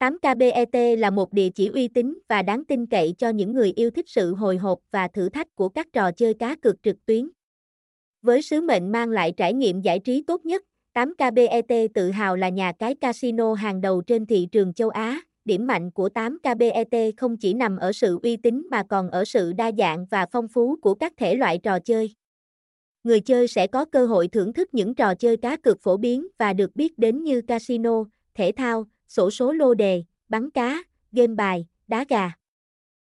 8KBET là một địa chỉ uy tín và đáng tin cậy cho những người yêu thích sự hồi hộp và thử thách của các trò chơi cá cược trực tuyến. Với sứ mệnh mang lại trải nghiệm giải trí tốt nhất, 8KBET tự hào là nhà cái casino hàng đầu trên thị trường châu Á. Điểm mạnh của 8KBET không chỉ nằm ở sự uy tín mà còn ở sự đa dạng và phong phú của các thể loại trò chơi. Người chơi sẽ có cơ hội thưởng thức những trò chơi cá cược phổ biến và được biết đến như casino, thể thao, sổ số lô đề, bắn cá, game bài, đá gà.